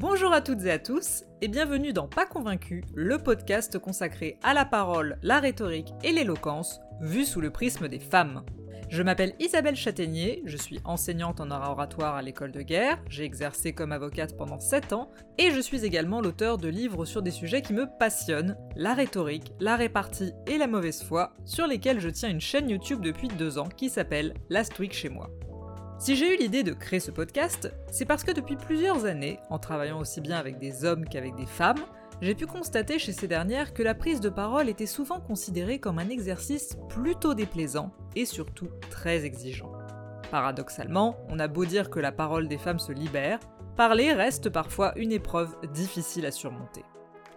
Bonjour à toutes et à tous, et bienvenue dans Pas Convaincu, le podcast consacré à la parole, la rhétorique et l'éloquence, vu sous le prisme des femmes. Je m'appelle Isabelle Châtaignier, je suis enseignante en oratoire à l'école de guerre, j'ai exercé comme avocate pendant 7 ans, et je suis également l'auteur de livres sur des sujets qui me passionnent, la rhétorique, la répartie et la mauvaise foi, sur lesquels je tiens une chaîne YouTube depuis 2 ans qui s'appelle Last Week chez moi. Si j'ai eu l'idée de créer ce podcast, c'est parce que depuis plusieurs années, en travaillant aussi bien avec des hommes qu'avec des femmes, j'ai pu constater chez ces dernières que la prise de parole était souvent considérée comme un exercice plutôt déplaisant et surtout très exigeant. Paradoxalement, on a beau dire que la parole des femmes se libère, parler reste parfois une épreuve difficile à surmonter.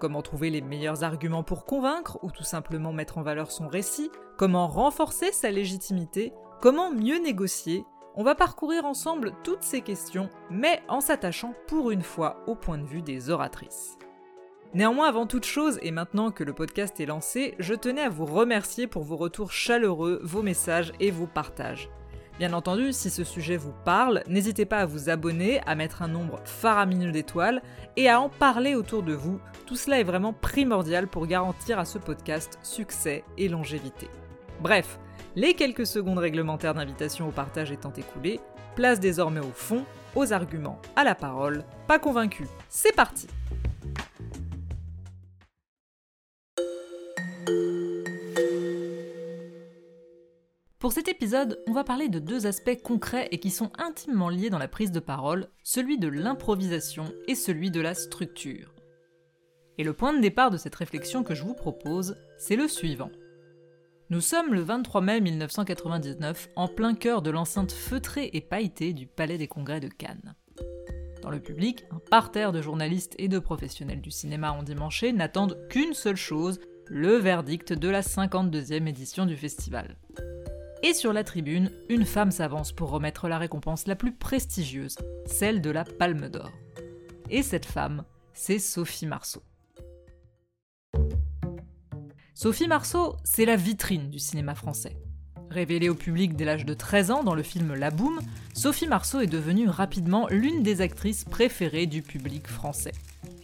Comment trouver les meilleurs arguments pour convaincre ou tout simplement mettre en valeur son récit? Comment renforcer sa légitimité? Comment mieux négocier? On va parcourir ensemble toutes ces questions, mais en s'attachant pour une fois au point de vue des oratrices. Néanmoins, avant toute chose, et maintenant que le podcast est lancé, je tenais à vous remercier pour vos retours chaleureux, vos messages et vos partages. Bien entendu, si ce sujet vous parle, n'hésitez pas à vous abonner, à mettre un nombre faramineux d'étoiles et à en parler autour de vous. Tout cela est vraiment primordial pour garantir à ce podcast succès et longévité. Bref, les quelques secondes réglementaires d'invitation au partage étant écoulées, place désormais au fond, aux arguments, à la parole. Pas convaincu, c'est parti Pour cet épisode, on va parler de deux aspects concrets et qui sont intimement liés dans la prise de parole, celui de l'improvisation et celui de la structure. Et le point de départ de cette réflexion que je vous propose, c'est le suivant. Nous sommes le 23 mai 1999, en plein cœur de l'enceinte feutrée et pailletée du Palais des Congrès de Cannes. Dans le public, un parterre de journalistes et de professionnels du cinéma endimanché n'attendent qu'une seule chose, le verdict de la 52e édition du festival. Et sur la tribune, une femme s'avance pour remettre la récompense la plus prestigieuse, celle de la Palme d'Or. Et cette femme, c'est Sophie Marceau. Sophie Marceau, c'est la vitrine du cinéma français. Révélée au public dès l'âge de 13 ans dans le film La Boum, Sophie Marceau est devenue rapidement l'une des actrices préférées du public français.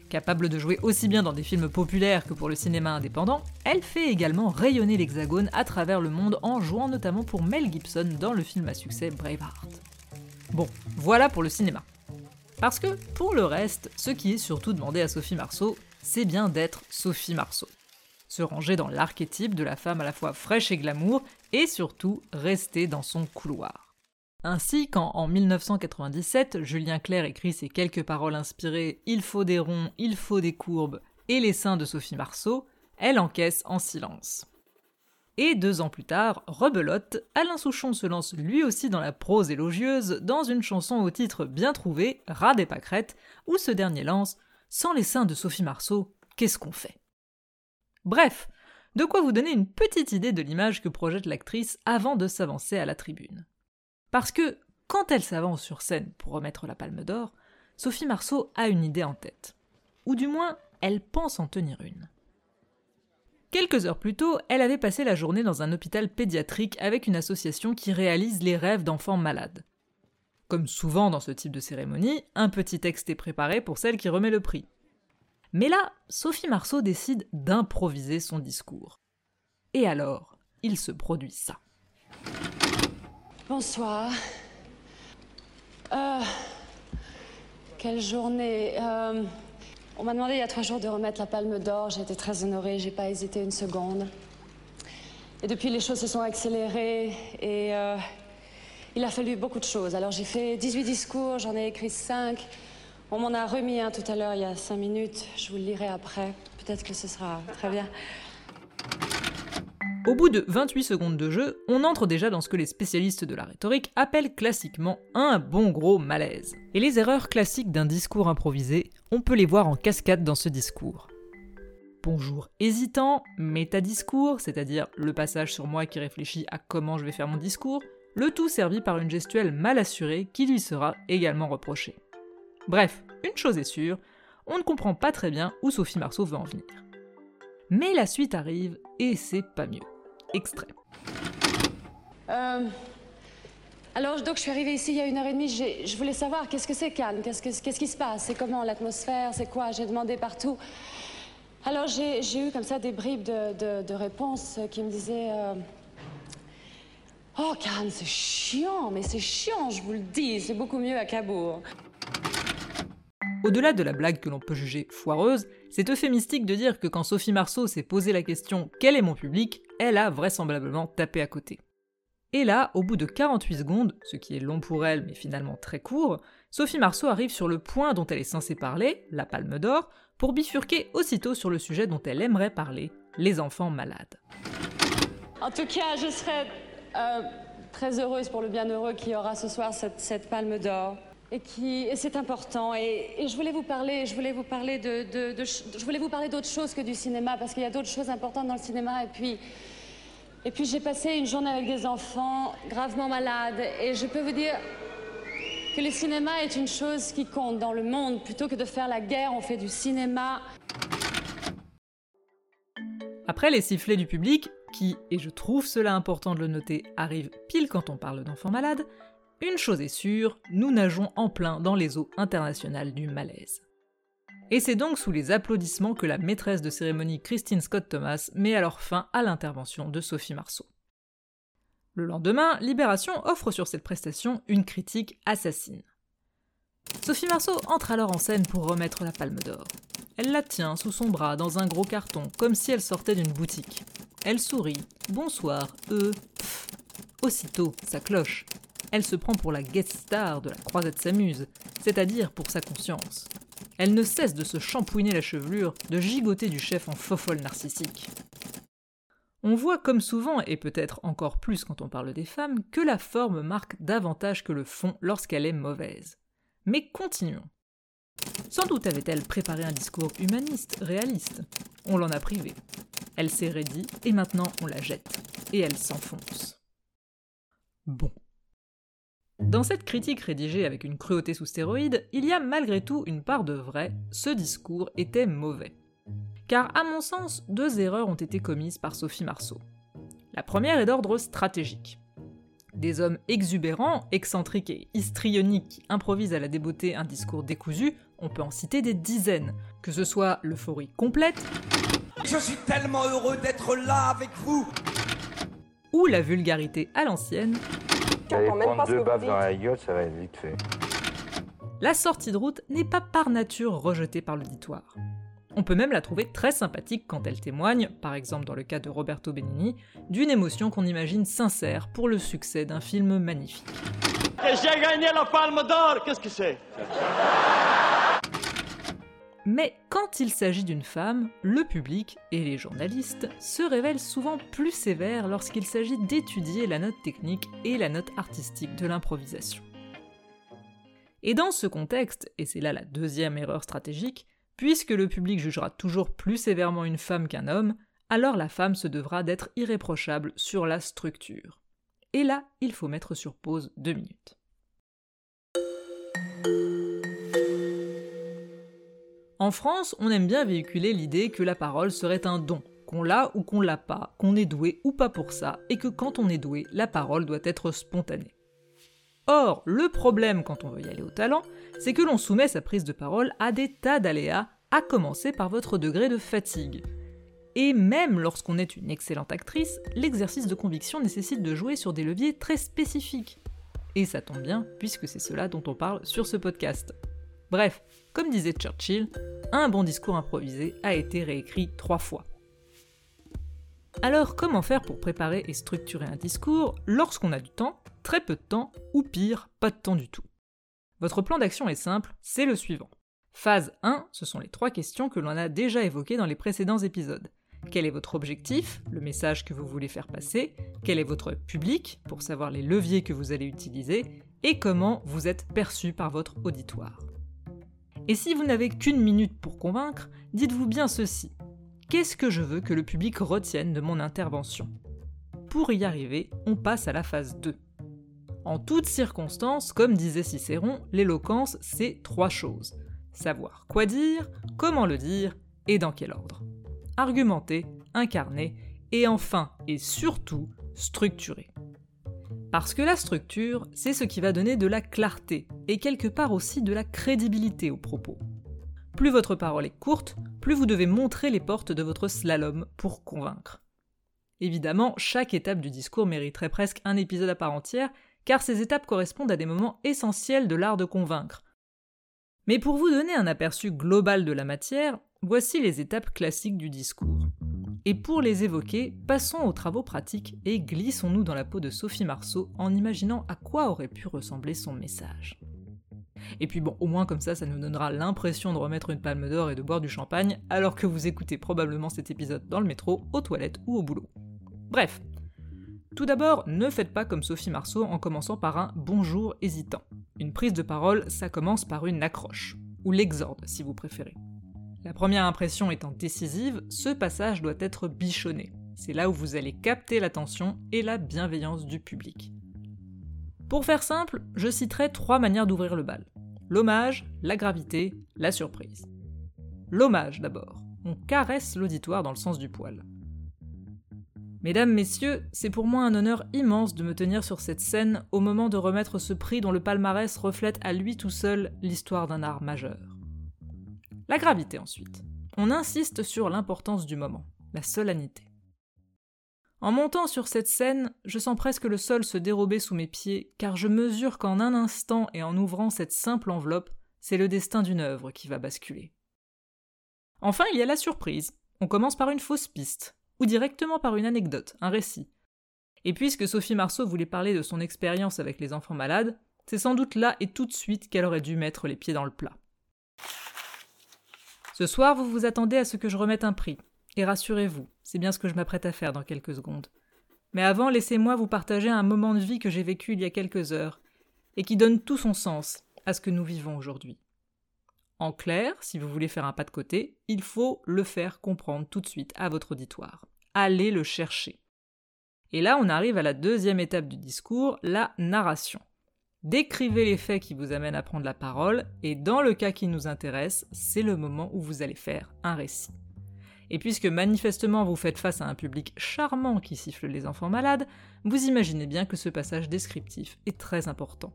Capable de jouer aussi bien dans des films populaires que pour le cinéma indépendant, elle fait également rayonner l'hexagone à travers le monde en jouant notamment pour Mel Gibson dans le film à succès Braveheart. Bon, voilà pour le cinéma. Parce que, pour le reste, ce qui est surtout demandé à Sophie Marceau, c'est bien d'être Sophie Marceau se ranger dans l'archétype de la femme à la fois fraîche et glamour, et surtout rester dans son couloir. Ainsi, quand en 1997, Julien Clerc écrit ses quelques paroles inspirées Il faut des ronds, il faut des courbes et les seins de Sophie Marceau, elle encaisse en silence. Et deux ans plus tard, rebelote, Alain Souchon se lance lui aussi dans la prose élogieuse dans une chanson au titre bien trouvé, Rat des pâquerettes, où ce dernier lance Sans les seins de Sophie Marceau, qu'est-ce qu'on fait? Bref, de quoi vous donner une petite idée de l'image que projette l'actrice avant de s'avancer à la tribune. Parce que, quand elle s'avance sur scène pour remettre la palme d'or, Sophie Marceau a une idée en tête. Ou du moins, elle pense en tenir une. Quelques heures plus tôt, elle avait passé la journée dans un hôpital pédiatrique avec une association qui réalise les rêves d'enfants malades. Comme souvent dans ce type de cérémonie, un petit texte est préparé pour celle qui remet le prix. Mais là, Sophie Marceau décide d'improviser son discours. Et alors, il se produit ça. Bonsoir. Euh, quelle journée. Euh, on m'a demandé il y a trois jours de remettre la palme d'or. J'ai été très honorée, j'ai pas hésité une seconde. Et depuis, les choses se sont accélérées et euh, il a fallu beaucoup de choses. Alors j'ai fait 18 discours, j'en ai écrit 5. On m'en a remis un tout à l'heure, il y a cinq minutes. Je vous le lirai après. Peut-être que ce sera très bien. Au bout de 28 secondes de jeu, on entre déjà dans ce que les spécialistes de la rhétorique appellent classiquement un bon gros malaise. Et les erreurs classiques d'un discours improvisé, on peut les voir en cascade dans ce discours. Bonjour hésitant, métadiscours, c'est-à-dire le passage sur moi qui réfléchit à comment je vais faire mon discours, le tout servi par une gestuelle mal assurée qui lui sera également reprochée. Bref, une chose est sûre, on ne comprend pas très bien où Sophie Marceau veut en venir. Mais la suite arrive et c'est pas mieux. Extrait. Euh, Alors, donc, je suis arrivée ici il y a une heure et demie. Je voulais savoir qu'est-ce que c'est Cannes, qu'est-ce, qu'est-ce qui se passe, c'est comment l'atmosphère, c'est quoi? J'ai demandé partout. Alors, j'ai, eu comme ça des bribes de, réponses qui me disaient euh, Oh, Cannes, c'est chiant, mais c'est chiant, je vous le dis, c'est beaucoup mieux à Cabourg. Au-delà de la blague que l'on peut juger foireuse, c'est euphémistique de dire que quand Sophie Marceau s'est posé la question Quel est mon public? elle a vraisemblablement tapé à côté. Et là, au bout de 48 secondes, ce qui est long pour elle mais finalement très court, Sophie Marceau arrive sur le point dont elle est censée parler, la palme d'or, pour bifurquer aussitôt sur le sujet dont elle aimerait parler, les enfants malades. En tout cas, je serais euh, très heureuse pour le bienheureux qui aura ce soir cette palme d'or et c'est important. Et, je voulais vous parler je voulais vous parler de, je voulais vous parler d'autre chose que du cinéma parce qu'il y a d'autres choses importantes dans le cinéma. Et puis et puis j'ai passé une journée avec des enfants gravement malades. Et je peux vous dire que le cinéma est une chose qui compte dans le monde. Plutôt que de faire la guerre on fait du cinéma. Après les sifflets du public, qui, et je trouve cela important de le noter, arrivent pile quand on parle d'enfants malades, une chose est sûre, nous nageons en plein dans les eaux internationales du malaise. Et c'est donc sous les applaudissements que la maîtresse de cérémonie Christine Scott Thomas met alors fin à l'intervention de Sophie Marceau. Le lendemain, Libération offre sur cette prestation une critique assassine. Sophie Marceau entre alors en scène pour remettre la palme d'or. Elle la tient sous son bras dans un gros carton, comme si elle sortait d'une boutique. Elle sourit. Bonsoir, eux. Aussitôt, ça cloche elle se prend pour la guest star de la croisette s'amuse, c'est-à-dire pour sa conscience. Elle ne cesse de se shampouiner la chevelure, de gigoter du chef en fofolle narcissique. On voit comme souvent, et peut-être encore plus quand on parle des femmes, que la forme marque davantage que le fond lorsqu'elle est mauvaise. Mais continuons. Sans doute avait-elle préparé un discours humaniste, réaliste. On l'en a privé. Elle s'est raidie, et maintenant on la jette. Et elle s'enfonce. Bon. Dans cette critique rédigée avec une cruauté sous stéroïde, il y a malgré tout une part de vrai, ce discours était mauvais. Car à mon sens, deux erreurs ont été commises par Sophie Marceau. La première est d'ordre stratégique. Des hommes exubérants, excentriques et histrioniques qui improvisent à la débeauté un discours décousu, on peut en citer des dizaines, que ce soit l'euphorie complète. Je suis tellement heureux d'être là avec vous Ou la vulgarité à l'ancienne, la sortie de route n'est pas par nature rejetée par l'auditoire. On peut même la trouver très sympathique quand elle témoigne, par exemple dans le cas de Roberto Benigni, d'une émotion qu'on imagine sincère pour le succès d'un film magnifique. J'ai gagné la palme d'or, qu'est-ce que c'est? Mais quand il s'agit d'une femme, le public et les journalistes se révèlent souvent plus sévères lorsqu'il s'agit d'étudier la note technique et la note artistique de l'improvisation. Et dans ce contexte, et c'est là la deuxième erreur stratégique, puisque le public jugera toujours plus sévèrement une femme qu'un homme, alors la femme se devra d'être irréprochable sur la structure. Et là, il faut mettre sur pause deux minutes. En France, on aime bien véhiculer l'idée que la parole serait un don, qu'on l'a ou qu'on l'a pas, qu'on est doué ou pas pour ça, et que quand on est doué, la parole doit être spontanée. Or, le problème quand on veut y aller au talent, c'est que l'on soumet sa prise de parole à des tas d'aléas, à commencer par votre degré de fatigue. Et même lorsqu'on est une excellente actrice, l'exercice de conviction nécessite de jouer sur des leviers très spécifiques. Et ça tombe bien, puisque c'est cela dont on parle sur ce podcast. Bref, comme disait Churchill, un bon discours improvisé a été réécrit trois fois. Alors comment faire pour préparer et structurer un discours lorsqu'on a du temps, très peu de temps, ou pire, pas de temps du tout? Votre plan d'action est simple, c'est le suivant. Phase 1, ce sont les trois questions que l'on a déjà évoquées dans les précédents épisodes. Quel est votre objectif, le message que vous voulez faire passer? Quel est votre public, pour savoir les leviers que vous allez utiliser? Et comment vous êtes perçu par votre auditoire? Et si vous n'avez qu'une minute pour convaincre, dites-vous bien ceci. Qu'est-ce que je veux que le public retienne de mon intervention? Pour y arriver, on passe à la phase 2. En toutes circonstances, comme disait Cicéron, l'éloquence, c'est trois choses. Savoir quoi dire, comment le dire et dans quel ordre. Argumenter, incarner et enfin et surtout structurer. Parce que la structure, c'est ce qui va donner de la clarté et quelque part aussi de la crédibilité aux propos. Plus votre parole est courte, plus vous devez montrer les portes de votre slalom pour convaincre. Évidemment, chaque étape du discours mériterait presque un épisode à part entière, car ces étapes correspondent à des moments essentiels de l'art de convaincre. Mais pour vous donner un aperçu global de la matière, voici les étapes classiques du discours. Et pour les évoquer, passons aux travaux pratiques et glissons-nous dans la peau de Sophie Marceau en imaginant à quoi aurait pu ressembler son message. Et puis bon, au moins comme ça, ça nous donnera l'impression de remettre une palme d'or et de boire du champagne, alors que vous écoutez probablement cet épisode dans le métro, aux toilettes ou au boulot. Bref. Tout d'abord, ne faites pas comme Sophie Marceau en commençant par un bonjour hésitant. Une prise de parole, ça commence par une accroche, ou l'exorde si vous préférez. La première impression étant décisive, ce passage doit être bichonné. C'est là où vous allez capter l'attention et la bienveillance du public. Pour faire simple, je citerai trois manières d'ouvrir le bal. L'hommage, la gravité, la surprise. L'hommage d'abord. On caresse l'auditoire dans le sens du poil. Mesdames, messieurs, c'est pour moi un honneur immense de me tenir sur cette scène au moment de remettre ce prix dont le palmarès reflète à lui tout seul l'histoire d'un art majeur. La gravité ensuite. On insiste sur l'importance du moment, la solennité. En montant sur cette scène, je sens presque le sol se dérober sous mes pieds, car je mesure qu'en un instant et en ouvrant cette simple enveloppe, c'est le destin d'une œuvre qui va basculer. Enfin, il y a la surprise. On commence par une fausse piste, ou directement par une anecdote, un récit. Et puisque Sophie Marceau voulait parler de son expérience avec les enfants malades, c'est sans doute là et tout de suite qu'elle aurait dû mettre les pieds dans le plat. Ce soir, vous vous attendez à ce que je remette un prix. Et rassurez-vous, c'est bien ce que je m'apprête à faire dans quelques secondes. Mais avant, laissez-moi vous partager un moment de vie que j'ai vécu il y a quelques heures, et qui donne tout son sens à ce que nous vivons aujourd'hui. En clair, si vous voulez faire un pas de côté, il faut le faire comprendre tout de suite à votre auditoire. Allez le chercher. Et là, on arrive à la deuxième étape du discours, la narration. Décrivez les faits qui vous amènent à prendre la parole, et dans le cas qui nous intéresse, c'est le moment où vous allez faire un récit. Et puisque manifestement vous faites face à un public charmant qui siffle les enfants malades, vous imaginez bien que ce passage descriptif est très important.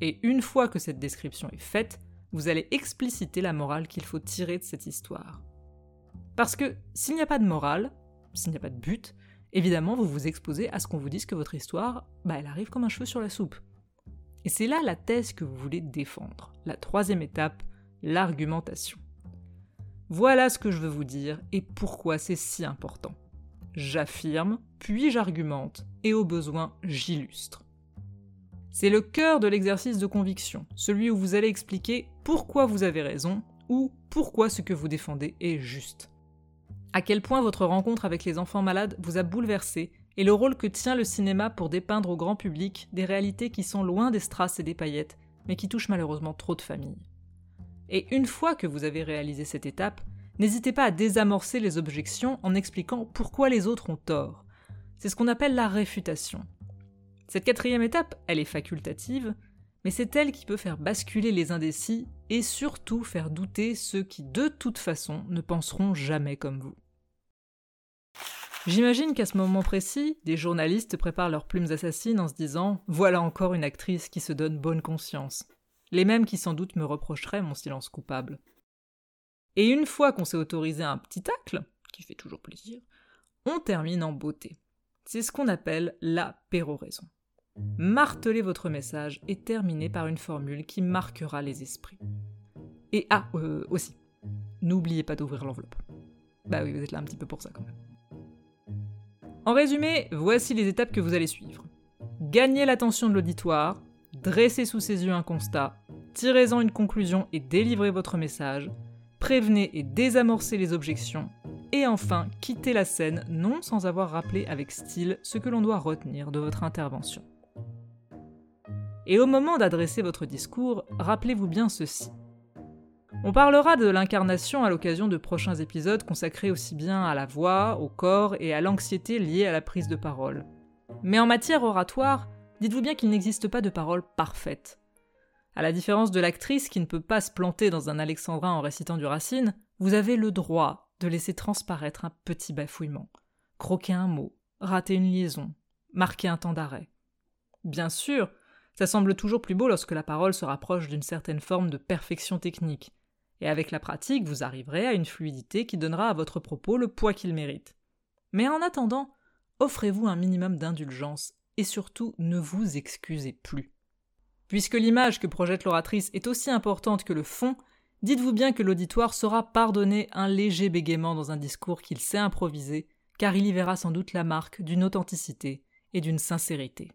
Et une fois que cette description est faite, vous allez expliciter la morale qu'il faut tirer de cette histoire. Parce que s'il n'y a pas de morale, s'il n'y a pas de but, évidemment vous vous exposez à ce qu'on vous dise que votre histoire, bah elle arrive comme un cheveu sur la soupe. Et c'est là la thèse que vous voulez défendre. La troisième étape, l'argumentation. Voilà ce que je veux vous dire et pourquoi c'est si important. J'affirme, puis j'argumente, et au besoin j'illustre. C'est le cœur de l'exercice de conviction, celui où vous allez expliquer pourquoi vous avez raison ou pourquoi ce que vous défendez est juste. À quel point votre rencontre avec les enfants malades vous a bouleversé et le rôle que tient le cinéma pour dépeindre au grand public des réalités qui sont loin des strass et des paillettes, mais qui touchent malheureusement trop de familles. Et une fois que vous avez réalisé cette étape, n'hésitez pas à désamorcer les objections en expliquant pourquoi les autres ont tort. C'est ce qu'on appelle la réfutation. Cette quatrième étape, elle est facultative, mais c'est elle qui peut faire basculer les indécis et surtout faire douter ceux qui de toute façon ne penseront jamais comme vous. J'imagine qu'à ce moment précis, des journalistes préparent leurs plumes assassines en se disant Voilà encore une actrice qui se donne bonne conscience. Les mêmes qui sans doute me reprocheraient mon silence coupable. Et une fois qu'on s'est autorisé un petit tacle, qui fait toujours plaisir, on termine en beauté. C'est ce qu'on appelle la péroraison. Martelez votre message et terminez par une formule qui marquera les esprits. Et ah, euh, aussi, n'oubliez pas d'ouvrir l'enveloppe. Bah oui, vous êtes là un petit peu pour ça quand même. En résumé, voici les étapes que vous allez suivre. Gagnez l'attention de l'auditoire, dressez sous ses yeux un constat, tirez-en une conclusion et délivrez votre message, prévenez et désamorcez les objections, et enfin quittez la scène non sans avoir rappelé avec style ce que l'on doit retenir de votre intervention. Et au moment d'adresser votre discours, rappelez-vous bien ceci. On parlera de l'incarnation à l'occasion de prochains épisodes consacrés aussi bien à la voix, au corps et à l'anxiété liée à la prise de parole. Mais en matière oratoire, dites-vous bien qu'il n'existe pas de parole parfaite. À la différence de l'actrice qui ne peut pas se planter dans un alexandrin en récitant du Racine, vous avez le droit de laisser transparaître un petit bafouillement, croquer un mot, rater une liaison, marquer un temps d'arrêt. bien sûr, ça semble toujours plus beau lorsque la parole se rapproche d'une certaine forme de perfection technique. Et avec la pratique, vous arriverez à une fluidité qui donnera à votre propos le poids qu'il mérite. Mais en attendant, offrez-vous un minimum d'indulgence et surtout ne vous excusez plus. Puisque l'image que projette l'oratrice est aussi importante que le fond, dites-vous bien que l'auditoire saura pardonner un léger bégaiement dans un discours qu'il sait improviser, car il y verra sans doute la marque d'une authenticité et d'une sincérité.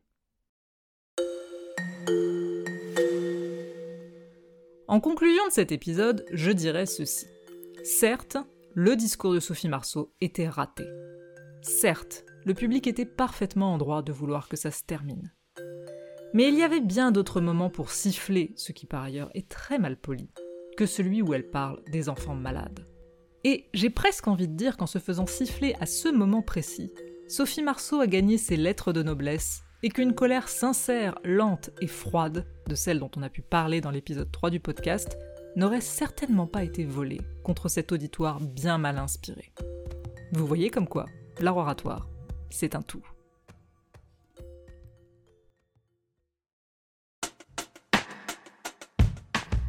En conclusion de cet épisode, je dirais ceci. Certes, le discours de Sophie Marceau était raté. Certes, le public était parfaitement en droit de vouloir que ça se termine. Mais il y avait bien d'autres moments pour siffler, ce qui par ailleurs est très mal poli, que celui où elle parle des enfants malades. Et j'ai presque envie de dire qu'en se faisant siffler à ce moment précis, Sophie Marceau a gagné ses lettres de noblesse et qu'une colère sincère, lente et froide, de celle dont on a pu parler dans l'épisode 3 du podcast, n'aurait certainement pas été volée contre cet auditoire bien mal inspiré. Vous voyez comme quoi, l'art oratoire, c'est un tout.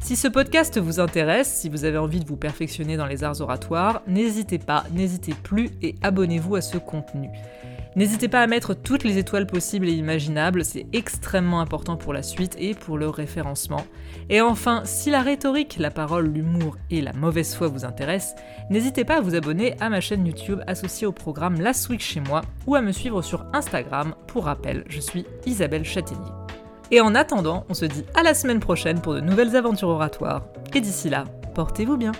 Si ce podcast vous intéresse, si vous avez envie de vous perfectionner dans les arts oratoires, n'hésitez pas, n'hésitez plus et abonnez-vous à ce contenu. N'hésitez pas à mettre toutes les étoiles possibles et imaginables, c'est extrêmement important pour la suite et pour le référencement. Et enfin, si la rhétorique, la parole, l'humour et la mauvaise foi vous intéressent, n'hésitez pas à vous abonner à ma chaîne YouTube associée au programme Last Week chez moi ou à me suivre sur Instagram. Pour rappel, je suis Isabelle Châtaignier. Et en attendant, on se dit à la semaine prochaine pour de nouvelles aventures oratoires. Et d'ici là, portez-vous bien.